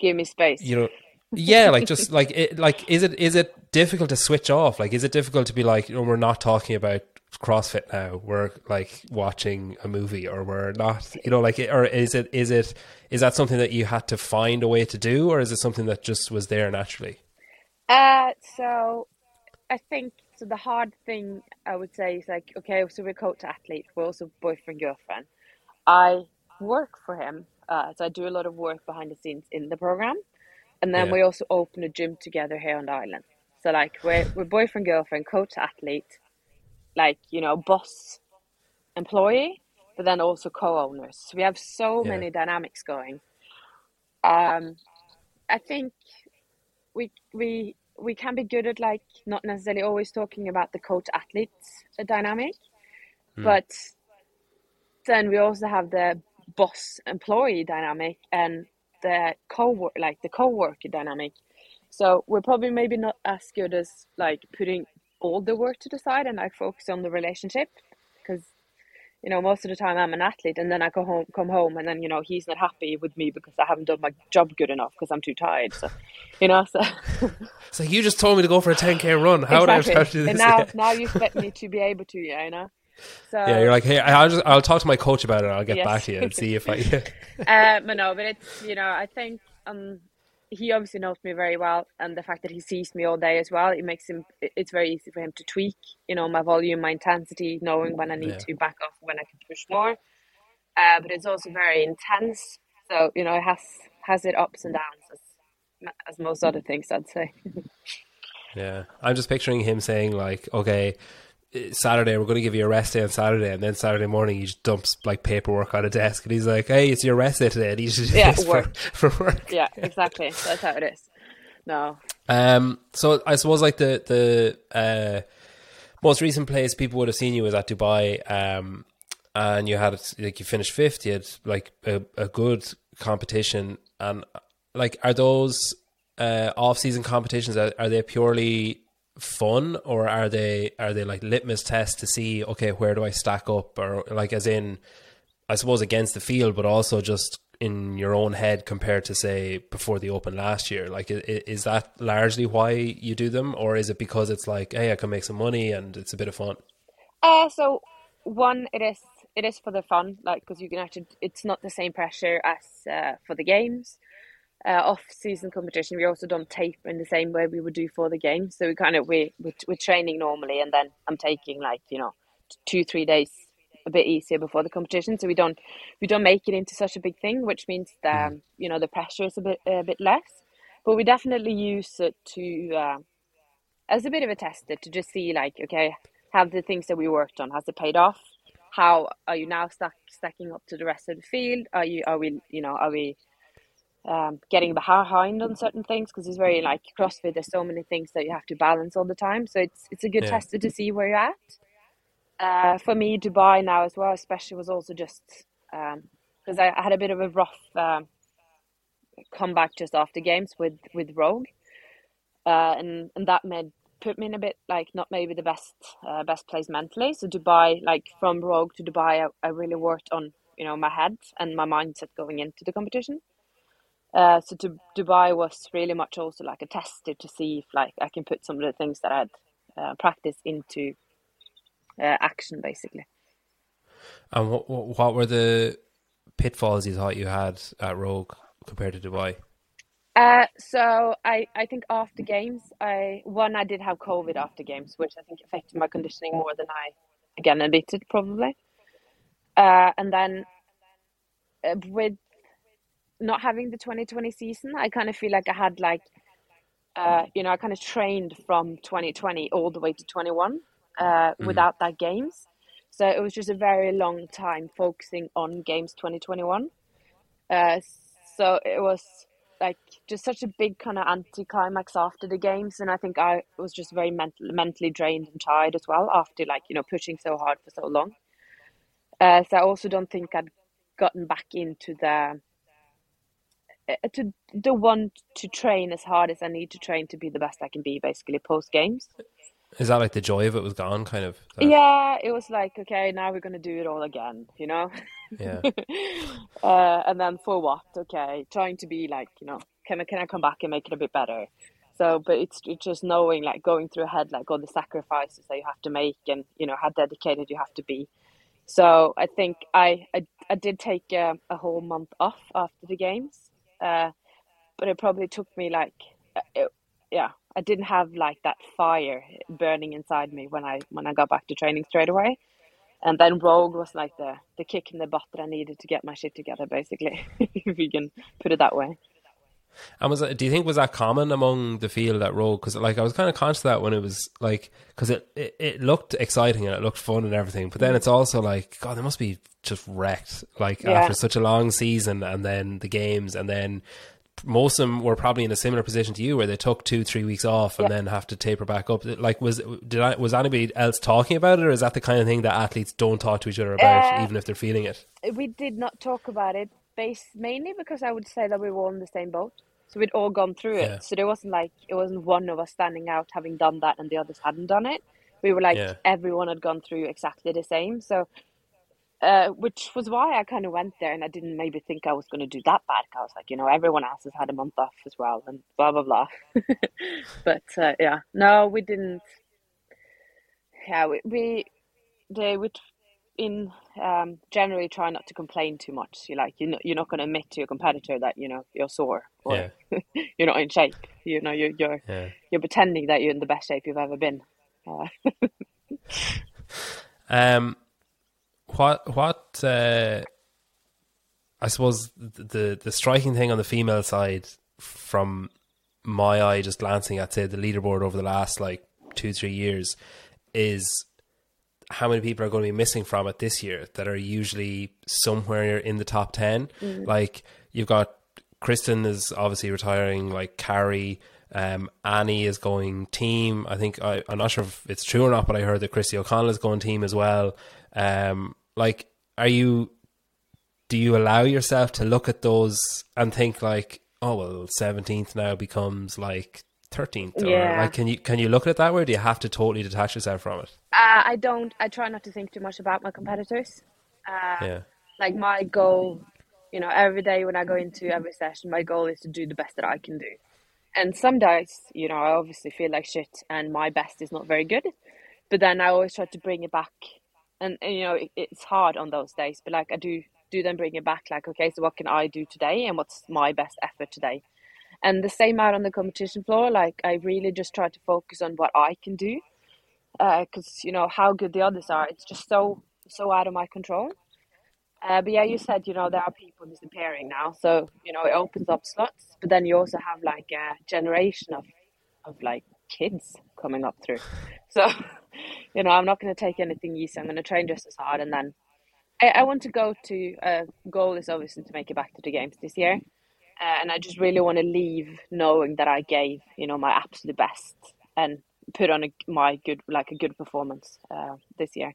Give me space. you know yeah like just like it like is it is it difficult to switch off? Like is it difficult to be like you know we're not talking about crossfit now. We're like watching a movie or we're not you know like or is it is it is that something that you had to find a way to do or is it something that just was there naturally? Uh, so I think so. The hard thing I would say is like, okay, so we're coach athlete, we're also boyfriend girlfriend. I work for him, uh, so I do a lot of work behind the scenes in the program, and then Yeah. we also open a gym together here on the island. So like we're we're boyfriend girlfriend, coach athlete, like you know boss employee but then also co-owners so we have so Yeah. many dynamics going um i think we we we can be good at like not necessarily always talking about the coach athletes uh, dynamic hmm. but then we also have the boss employee dynamic and the co like the co-worker dynamic. So we're probably maybe not as good as like putting all the work to the side and like focus on the relationship you know most of the time I'm an athlete and then I come home come home and then you know he's not happy with me because I haven't done my job good enough because I'm too tired so you know so It's like you just told me to go for a 10k run. How would I exactly have to do this? and now yeah. now you expect me to be able to yeah you know so Yeah, you're like, hey, I'll just I'll talk to my coach about it. and I'll get Yes. back to you and see if I. uh, but no, but it's you know I think um he obviously knows me very well, and the fact that he sees me all day as well, it makes him it's very easy for him to tweak you know my volume, my intensity, knowing when I need Yeah. to back off, when I can push more. Uh, but it's also very intense, so you know it has has it ups and downs as as most other things I'd say. Yeah, I'm just picturing him saying like, okay. Saturday, we're going to give you a rest day on Saturday, and then Saturday morning he just dumps like paperwork on a desk, and he's like, "Hey, it's your rest day today," and he's just Yeah, work. for, for work. yeah, exactly. That's how it is. No, Um, so I suppose like the the uh, most recent place people would have seen you was at Dubai, um, and you had like you finished fifth. You had like a, a good competition, and like are those uh, off season competitions are, are they purely fun or are they are they like litmus tests to see okay where do I stack up or like as in I suppose against the field, but also just in your own head compared to say before the Open last year. Like, is that largely why you do them, or is it because it's like, hey, I can make some money and it's a bit of fun? Uh, so one, it is it is for the fun, like because you can actually, it's not the same pressure as uh, for the games. Uh, off season competition, we also don't tape in the same way we would do for the game. So we kind of we we we're training normally, and then I'm taking like you know two three days a bit easier before the competition. So we don't we don't make it into such a big thing, which means that um, you know the pressure is a bit a bit less. But we definitely use it to uh, as a bit of a tester to just see like okay have the things that we worked on has it paid off how are you now stack, stacking up to the rest of the field are you are we you know are we um, getting behind on certain things because it's very like CrossFit. There's so many things that you have to balance all the time, so it's it's a good Yeah. tester to see where you're at. Uh, for me, Dubai now as well, especially was also just because I, I had a bit of a rough um, comeback just after games with with Rogue, uh, and and that made put me in a bit like not maybe the best uh, best place mentally. So Dubai, like from Rogue to Dubai, I, I really worked on you know my head and my mindset going into the competition. Uh, so to Dubai was really much also like a tester to see if like I can put some of the things that I'd uh, practiced into uh, action basically. And what, what what were the pitfalls you thought you had at Rogue compared to Dubai? Uh, so I, I think after games, I one I did have COVID after games, which I think affected my conditioning more than I again admitted probably. Uh, and then uh, with not having the 2020 season, I kind of feel like I had like, uh, you know, I kind of trained from 2020 all the way to 21 uh, without that games. So it was just a very long time focusing on games 2021. Uh, so it was like just such a big kind of anticlimax after the games, and I think I was just very mental, mentally drained and tired as well after like you know pushing so hard for so long. Uh, so I also don't think I'd gotten back into the to the want to train as hard as I need to train to be the best I can be, basically post games. Is that like the joy of it was gone, kind of? Yeah, it was like okay, now we're gonna do it all again, you know. Yeah. uh, and then for what? Okay, trying to be like you know, can I can I come back and make it a bit better? So, but it's, it's just knowing like going through ahead like all the sacrifices that you have to make and you know how dedicated you have to be. So I think I I, I did take a, a whole month off after the games, uh, but it probably took me like uh, it, yeah I didn't have like that fire burning inside me when I when I got back to training straight away. And then Rogue was like the, the kick in the butt that I needed to get my shit together, basically, if you can put it that way. And was that, do you think was that common among the field that road? Because like I was kind of conscious of that when it was like because it, it it looked exciting and it looked fun and everything, but then it's also like God, they must be just wrecked like Yeah. after such a long season and then the games and then most of them were probably in a similar position to you where they took two three weeks off and Yeah. then have to taper back up. Like was did I was anybody else talking about it or is that the kind of thing that athletes don't talk to each other about Uh, even if they're feeling it? we did not talk about it based mainly because I would say that we were all in the same boat. So we'd all gone through it. Yeah. So there wasn't like it wasn't one of us standing out having done that and the others hadn't done it. We were like Yeah. everyone had gone through exactly the same. So uh, which was why I kind of went there and I didn't maybe think I was going to do that bad. I was like, you know, everyone else has had a month off as well and blah blah blah. but uh, yeah, no, we didn't. Yeah, we, we they would in um, generally try not to complain too much. You like you know you're not going to admit to your competitor that you know you're sore or Yeah. you're not in shape. You know you're you're Yeah. you're pretending that you're in the best shape you've ever been. Uh, Um, what what uh, I suppose the the striking thing on the female side, from my eye, just glancing at say the leaderboard over the last like two three years, is how many people are going to be missing from it this year that are usually somewhere in the top 10 like you've got kristen is obviously retiring like carrie um, Annie is going team. I think I, I'm not sure if it's true or not, but I heard that Kristi O'Connell is going team as well. Um, like, are you? Do you allow yourself to look at those and think like, oh well, seventeenth now becomes like thirteenth? Or Yeah. like, can you can you look at it that way? Or do you have to totally detach yourself from it? Uh, I don't. I try not to think too much about my competitors. Uh, Yeah, Like my goal, you know, every day when I go into every session, my goal is to do the best that I can do. And some days, you know, I obviously feel like shit, and my best is not very good. But then I always try to bring it back, and, and you know, it, it's hard on those days. But like I do, do then bring it back. Like, okay, so what can I do today, and what's my best effort today? And the same out on the competition floor. Like I really just try to focus on what I can do because you know how good the others are. It's just so so out of my control. Uh, but yeah, you said you know there are people disappearing now, so you know it opens up slots. But then you also have like a generation of of like kids coming up through. So you know I'm not going to take anything easy. I'm going to train just as hard, and then I, I want to go to. Uh, goal is obviously to make it back to the games this year. Uh, and I just really want to leave knowing that I gave, you know, my absolute best and put on a, my good, like a good performance uh, this year.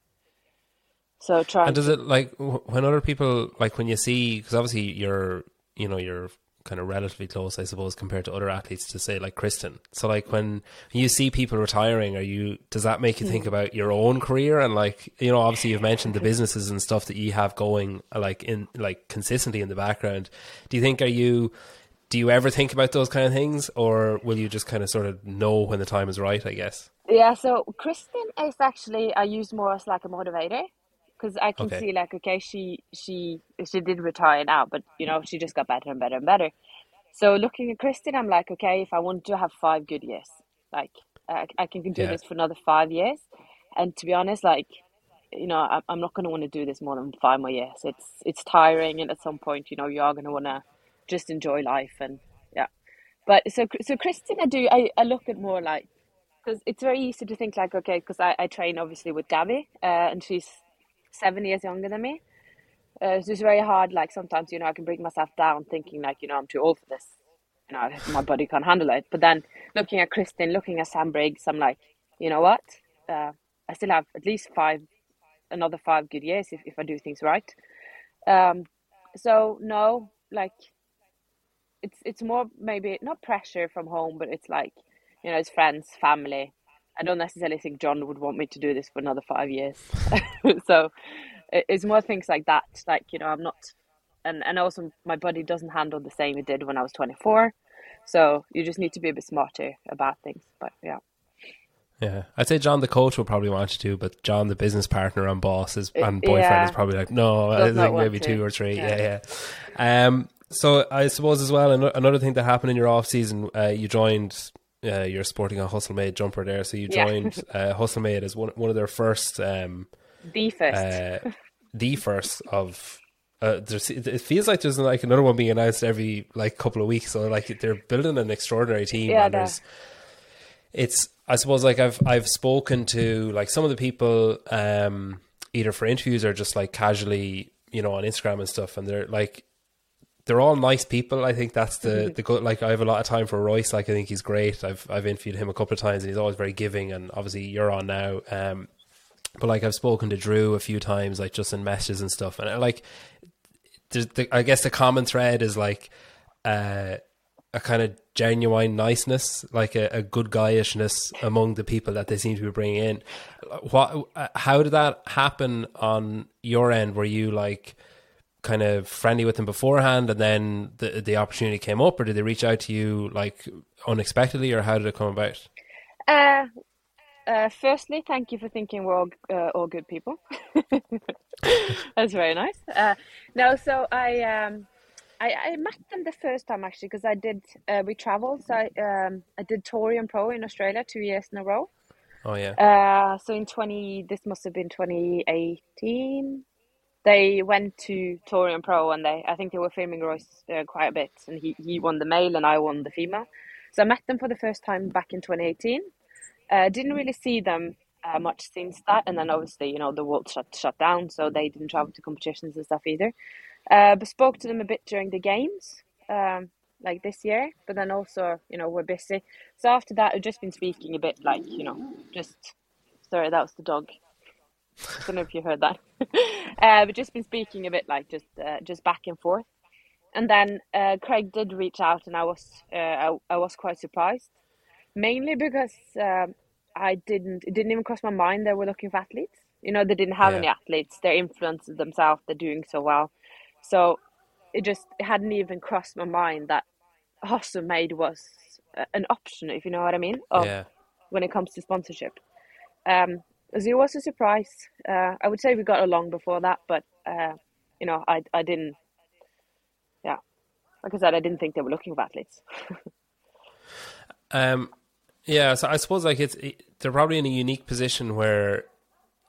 So try. and does it like when other people like when you see because obviously you're you know you're kind of relatively close, I suppose, compared to other athletes to say like Kristin. So like when you see people retiring, are you does that make you think about your own career and like you know obviously you've mentioned the businesses and stuff that you have going like in like consistently in the background. Do you think are you do you ever think about those kind of things or will you just kind of sort of know when the time is right? I guess. Yeah, so Kristin is actually I use more as like a motivator because I can Okay. see like okay she she she did retire now, but you know she just got better and better and better. So looking at Kristin, I'm like okay, if I want to have five good years, like I, I can do Yeah. this for another five years, and to be honest, like you know I'm I'm not going to want to do this more than five more years. It's it's tiring, and at some point you know you are going to want to just enjoy life and yeah. But so so Kristin, I do I, I look at more like because it's very easy to think like okay because I, I train obviously with Gabby uh, and she's seven years younger than me. Uh, so it's very hard like sometimes you know I can bring myself down thinking like you know I'm too old for this. You know my body can't handle it. But then looking at Kristin looking at Sam Briggs I'm like you know what? Uh, I still have at least five another five good years if, if I do things right. Um, so no like it's it's more maybe not pressure from home but it's like you know, it's friends, family. I don't necessarily think John would want me to do this for another five years. so it's more things like that. Like, you know, I'm not, and, and also my body doesn't handle the same it did when I was 24. So you just need to be a bit smarter about things. But yeah. Yeah, I'd say John, the coach, will probably want you to, but John, the business partner and boss is, and boyfriend yeah. is probably like, no, I Does think maybe to. two or three. Yeah, Yeah. yeah. Um, so I suppose as well, ano- another thing that happened in your off season, uh, you joined. Uh, you're sporting a Hustle Made jumper there, so you Yeah. joined uh, Hustle Made as one one of their first, um, The first. uh, the first of uh, it feels like there's like another one being announced every like couple of weeks. So like they're building an extraordinary team. Yeah, and there's, it's I suppose like I've I've spoken to like some of the people um, either for interviews or just like casually you know on Instagram and stuff, and they're like they're all nice people. I think that's the mm-hmm. the good. Like I have a lot of time for Royce. Like I think he's great. I've I've interviewed him a couple of times, and he's always very giving. And obviously you're on now. Um, but like I've spoken to Drew a few times, like just in messages and stuff, and like, the, I guess the common thread is like, uh, a kind of genuine niceness, like a, a good guyishness among the people that they seem to be bringing in. What? How did that happen on your end? Were you like kind of friendly with them beforehand, and then the the opportunity came up, or did they reach out to you like unexpectedly, or how did it come about? Uh, uh, firstly, thank you for thinking we're all, uh, all good people. That's very nice. Uh, no, so I um, I, I met them the first time actually because I did uh, we traveled. So I um, I did Torian Pro in Australia two years in a row. Oh yeah. Uh, so in twenty, this must have been twenty eighteen. They went to Torian Pro and they I think they were filming Royce uh, quite a bit, and he he won the male and I won the female. So I met them for the first time back in twenty eighteen. Uh, didn't really see them uh, much since that, and then obviously you know the world shut shut down, so they didn't travel to competitions and stuff either. Uh, but spoke to them a bit during the games, um, like this year. But then also, you know, we're busy. So after that, I've just been speaking a bit, like you know, just sorry, that was the dog. I don't know if you heard that. uh, but just been speaking a bit, like just uh, just back and forth. And then uh, Craig did reach out, and I was uh, I, I was quite surprised, mainly because um, I didn't it didn't even cross my mind they were looking for athletes. You know, they didn't have yeah. any athletes. They're influenced themselves. They're doing so well. So it just it hadn't even crossed my mind that Hustle Made was an option, if you know what I mean, of, yeah. when it comes to sponsorship. Um, it was a surprise. Uh, I would say we got along before that, but uh, you know, I I didn't. Yeah, like I said, I didn't think they were looking for athletes. um, yeah. So I suppose like it's it, they're probably in a unique position where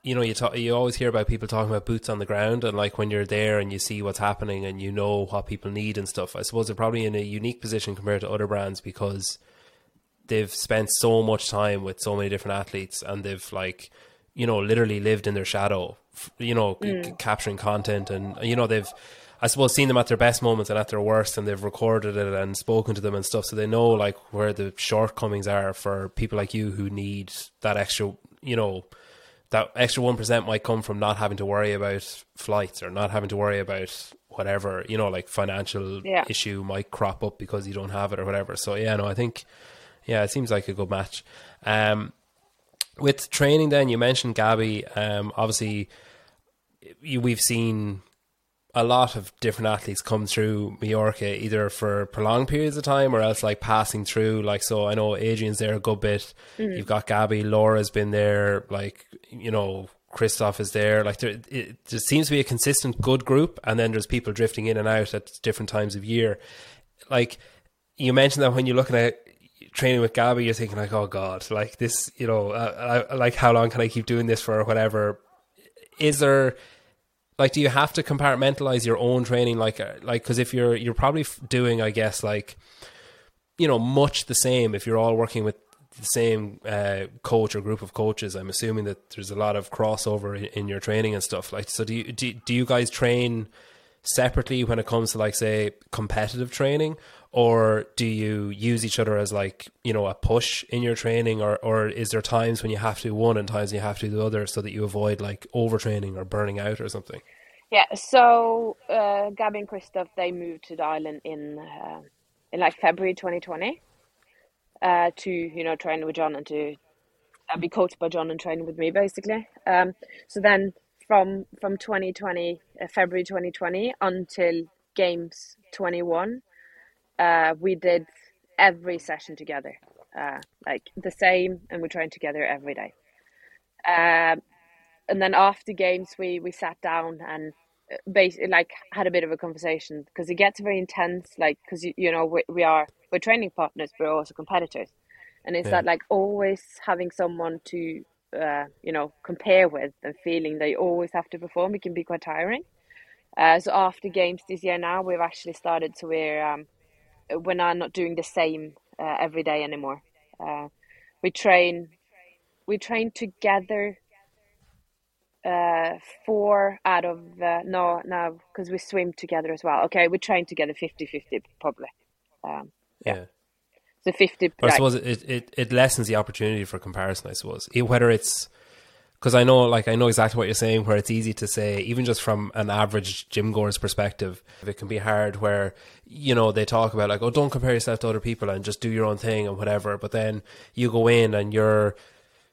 you know, you talk, you always hear about people talking about boots on the ground, and like when you're there and you see what's happening and you know what people need and stuff. I suppose they're probably in a unique position compared to other brands because they've spent so much time with so many different athletes, and they've like, you know, literally lived in their shadow, you know, mm. c- capturing content, and you know, they've. I suppose seen them at their best moments and at their worst, and they've recorded it and spoken to them and stuff, so they know like where the shortcomings are for people like you who need that extra, you know, that extra 1% might come from not having to worry about flights or not having to worry about whatever, you know, like financial yeah. issue might crop up because you don't have it or whatever. So, yeah, no, I think, yeah, it seems like a good match. Um, with training, then, you mentioned Gabby. Um, obviously, you, we've seen a lot of different athletes come through Mallorca either for prolonged periods of time or else like passing through. Like, so I know Adrian's there a good bit. Mm. You've got Gabby, Laura's been there. Like, you know, Christoph is there. Like, there, it, there seems to be a consistent good group, and then there's people drifting in and out at different times of year. Like, you mentioned that when you're looking at training with Gabby, you're thinking like, oh god, like this, you know, uh, I, like how long can I keep doing this for or whatever? Is there like do you have to compartmentalize your own training like uh, like because if you're you're probably doing i guess like you know much the same if you're all working with the same uh, coach or group of coaches i'm assuming that there's a lot of crossover in, in your training and stuff like so do you do, do you guys train separately when it comes to like say competitive training or do you use each other as like you know a push in your training? Or or is there times when you have to do one and times you have to do the other so that you avoid like overtraining or burning out or something? Yeah. So uh, gabby and christoph they moved to the island in uh, in like february 2020 uh, to you know train with john and to uh, be coached by john and train with me basically. Um, so then from from 2020 uh, february 2020 until games 21 uh, we did every session together, uh, like the same, and we trained together every day. Um, and then after games, we we sat down and uh, basically like had a bit of a conversation because it gets very intense. Like because you, you know we, we are we're training partners, but we're also competitors, and it's yeah. that like always having someone to uh, you know compare with and feeling that you always have to perform. It can be quite tiring. Uh, so after games this year now, we've actually started to we're um, we're now not doing the same uh, every day anymore. Uh, we train we train together uh, four out of uh, no no because we swim together as well. Okay, we train together 50-50 probably. Um, yeah. Yeah. So fifty. But I like- suppose it, it, it lessens the opportunity for comparison, I suppose. Whether it's because I know, like, I know exactly what you're saying, where it's easy to say, even just from an average gym goer's perspective, it can be hard where, you know, they talk about, like, oh, don't compare yourself to other people and just do your own thing and whatever. But then you go in and you're,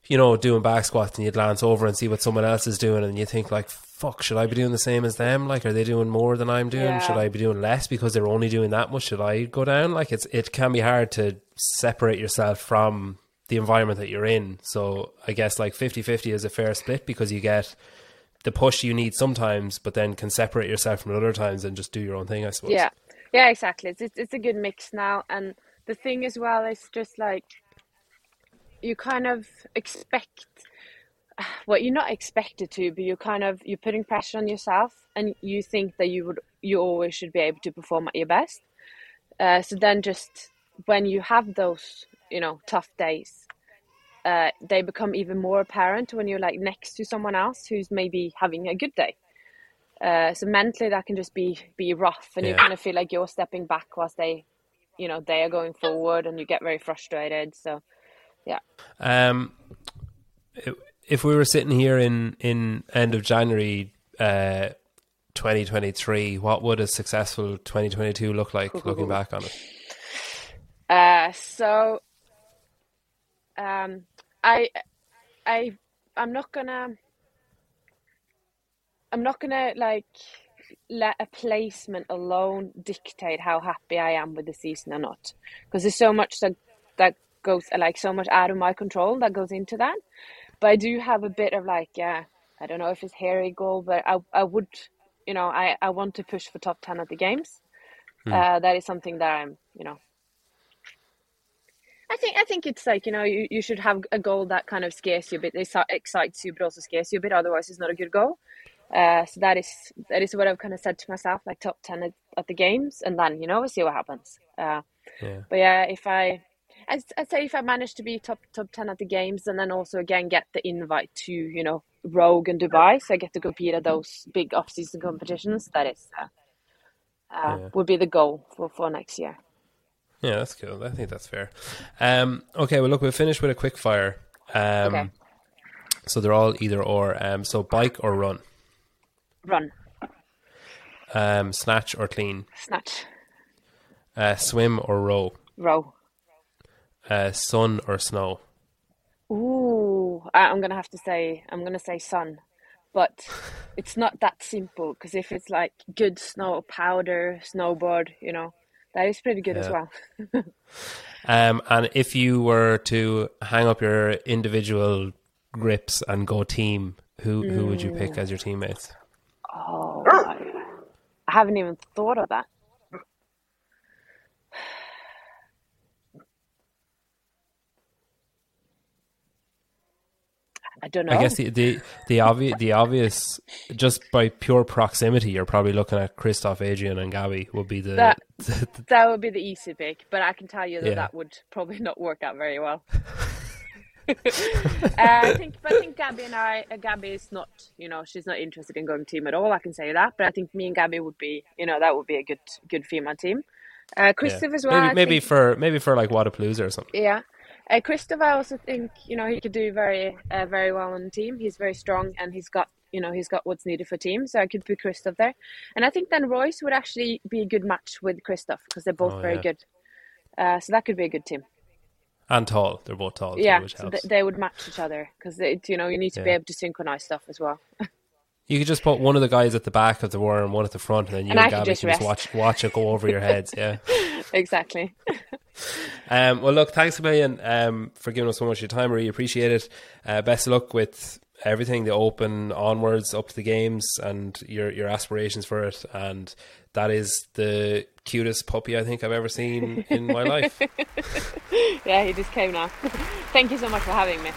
you know, doing back squats and you glance over and see what someone else is doing and you think, like, fuck, should I be doing the same as them? Like, are they doing more than I'm doing? Yeah. Should I be doing less because they're only doing that much? Should I go down? Like, it's it can be hard to separate yourself from the environment that you're in. So I guess like 50-50 is a fair split because you get the push you need sometimes, but then can separate yourself from other times and just do your own thing, I suppose. Yeah, yeah, exactly. It's, it's it's a good mix now, and the thing as well is just like you kind of expect well, you're not expected to, but you're kind of you're putting pressure on yourself, and you think that you would you always should be able to perform at your best. Uh, so then, just when you have those, you know, tough days, uh, they become even more apparent when you're like next to someone else who's maybe having a good day. Uh, so mentally, that can just be be rough, and you kind of feel like you're stepping back whilst they, you know, they are going forward, and you get very frustrated. So, yeah. Um, if we were sitting here in in end of January, uh, 2023, what would a successful 2022 look like? looking back on it, Uh, so, um, I, I, I'm not gonna, I'm not gonna like let a placement alone dictate how happy I am with the season or not, because there's so much that that goes like so much out of my control that goes into that. But I do have a bit of like, yeah, I don't know if it's hairy goal, but I, I would, you know, I, I want to push for top ten at the games. Uh, that is something that I'm, you know, I think I think it's like you know you, you should have a goal that kind of scares you a bit, exci- excites you, but also scares you a bit. Otherwise, it's not a good goal. Uh, so that is that is what I've kind of said to myself, like top ten at, at the games, and then you know we'll see what happens. Uh, yeah. but yeah, if I, I'd, I'd say if I manage to be top top ten at the games, and then also again get the invite to you know Rogue and Dubai, so I get to compete at those big off season competitions. That is, uh, uh, Yeah. would be the goal for for next year. Yeah, that's cool. I think that's fair. Um, okay, well, look, we'll finish with a quick fire. Um, Okay. So they're all either or. Um, so bike or run, Run, um, snatch or clean, snatch, uh, swim or row, row. uh, sun or snow. Ooh, I, I'm gonna have to say I'm gonna say sun, but it's not that simple because if it's like good snow powder snowboard, you know, that is pretty good as well. Um, and if you were to hang up your individual grips and go team, who who would you pick as your teammates? Oh, I, I haven't even thought of that. I don't know. I guess the the the obvious the obvious just by pure proximity, you're probably looking at Christoph, Adrian, and Gabby would be the, That- that would be the easy pick, but I can tell you that Yeah. that would probably not work out very well. uh, I think, but I think Gabby and I, uh, Gabby is not, you know, she's not interested in going team at all. I can say that, but I think me and Gabby would be, you know, that would be a good, good female team. Uh, yeah. Christoph as well. maybe maybe think- for maybe for like Wodapalooza or something. yeah. Uh, Christoph, I also think you know he could do very, uh, very well on the team. He's very strong, and he's got you know he's got what's needed for team. So I could put Christoph there, and I think then Royce would actually be a good match with Christoph because they're both Oh, very yeah. good. Uh, so that could be a good team. And tall, they're both tall. yeah, so th- they would match each other because you know you need to be able to synchronize stuff as well. You could just put one of the guys at the back of the war and one at the front, and then you And and, Gabby just can just watch watch it go over your heads. Yeah. exactly. Um, well, look, thanks a million um, for giving us so much of your time. I really appreciate it. Uh, best of luck with everything, the open onwards up to the games, and your your aspirations for it. And that is the cutest puppy I think I've ever seen in my life. yeah, he just came now. Thank you so much for having me.